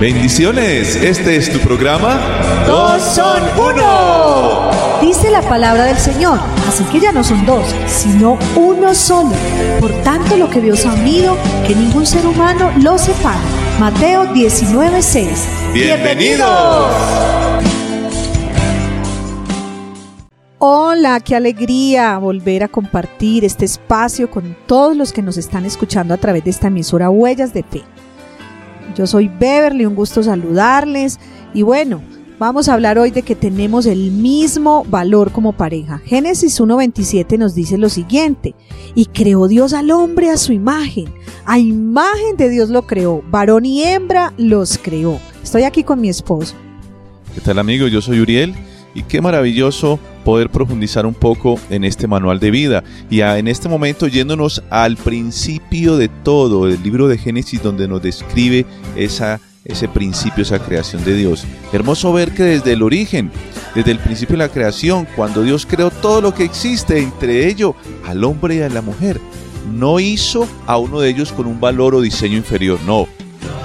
Bendiciones, este es tu programa. Dos son uno. Dice la palabra del Señor, así que ya no son dos, sino uno solo. Por tanto, lo que Dios ha unido, que ningún ser humano lo separe. Mateo 19:6. Bienvenidos. Hola, qué alegría volver a compartir este espacio con todos los que nos están escuchando a través de esta emisora Huellas de Fe. Yo soy Beverly, un gusto saludarles y bueno, vamos a hablar hoy de que tenemos el mismo valor como pareja. Génesis 1.27 nos dice lo siguiente, y creó Dios al hombre a su imagen, a imagen de Dios lo creó, varón y hembra los creó. Estoy aquí con mi esposo. ¿Qué tal amigo? Yo soy Uriel y qué maravilloso poder profundizar un poco en este manual de vida. Y en este momento yéndonos al principio de todo, el libro de Génesis donde nos describe esa, ese principio, esa creación de Dios. Hermoso ver que desde el origen, desde el principio de la creación, cuando Dios creó todo lo que existe, entre ello al hombre y a la mujer, no hizo a uno de ellos con un valor o diseño inferior, no.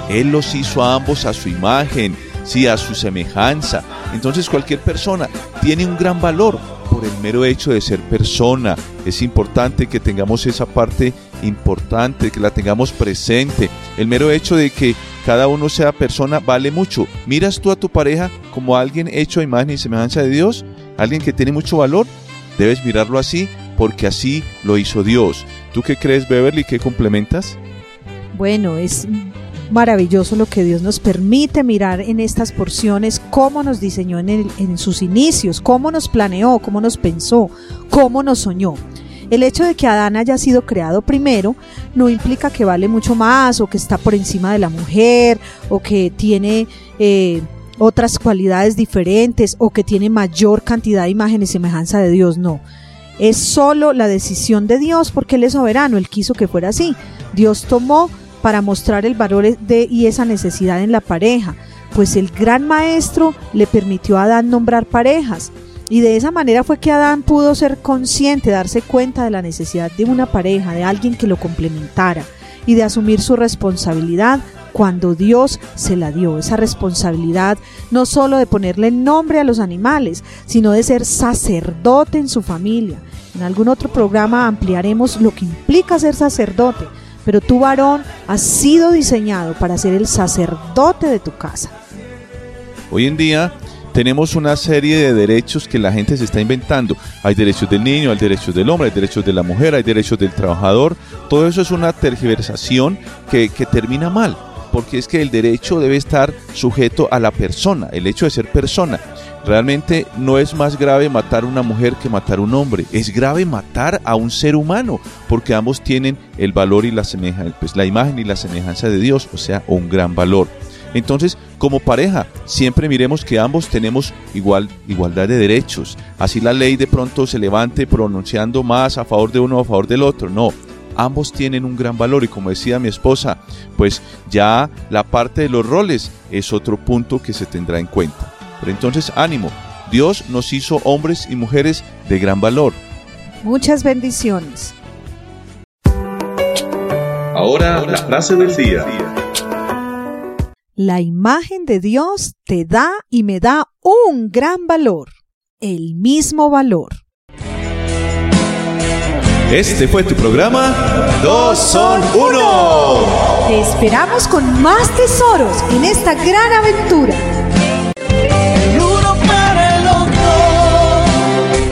Él los hizo a ambos a su imagen, sí, a su semejanza. Entonces cualquier persona tiene un gran valor por el mero hecho de ser persona. Es importante que tengamos esa parte importante, que la tengamos presente. El mero hecho de que cada uno sea persona vale mucho. ¿Miras tú a tu pareja como alguien hecho a imagen y semejanza de Dios? ¿Alguien que tiene mucho valor? Debes mirarlo así porque así lo hizo Dios. ¿Tú qué crees, Beverly? ¿Qué complementas? Bueno, es maravilloso lo que Dios nos permite mirar en estas porciones, cómo nos diseñó en, sus inicios, cómo nos planeó, cómo nos pensó, cómo nos soñó. El hecho de que Adán haya sido creado primero no implica que vale mucho más o que está por encima de la mujer o que tiene eh, otras cualidades diferentes o que tiene mayor cantidad de imagen y semejanza de Dios, no. Es solo la decisión de Dios porque Él es soberano, Él quiso que fuera así. Dios tomó para mostrar el valor de, y esa necesidad en la pareja, pues el gran maestro le permitió a Adán nombrar parejas. Y de esa manera fue que Adán pudo ser consciente, darse cuenta de la necesidad de una pareja, de alguien que lo complementara y de asumir su responsabilidad cuando Dios se la dio. Esa responsabilidad no solo de ponerle nombre a los animales, sino de ser sacerdote en su familia. En algún otro programa ampliaremos lo que implica ser sacerdote, pero tu varón has sido diseñado para ser el sacerdote de tu casa. Hoy en día tenemos una serie de derechos que la gente se está inventando. Hay derechos del niño, hay derechos del hombre, hay derechos de la mujer, hay derechos del trabajador. Todo eso es una tergiversación que, que termina mal, porque es que el derecho debe estar sujeto a la persona, el hecho de ser persona. Realmente no es más grave matar a una mujer que matar a un hombre. Es grave matar a un ser humano, porque ambos tienen el valor y la semejanza, pues la imagen y la semejanza de Dios, o sea, un gran valor. Entonces, como pareja, siempre miremos que ambos tenemos igual, igualdad de derechos. Así la ley de pronto se levante pronunciando más a favor de uno o a favor del otro. No, ambos tienen un gran valor y como decía mi esposa, pues ya la parte de los roles es otro punto que se tendrá en cuenta. Pero entonces, ánimo, Dios nos hizo hombres y mujeres de gran valor. Muchas bendiciones. Ahora la frase del día. La imagen de Dios te da y me da un gran valor, el mismo valor. Este fue tu programa Dos son uno. Te esperamos con más tesoros en esta gran aventura.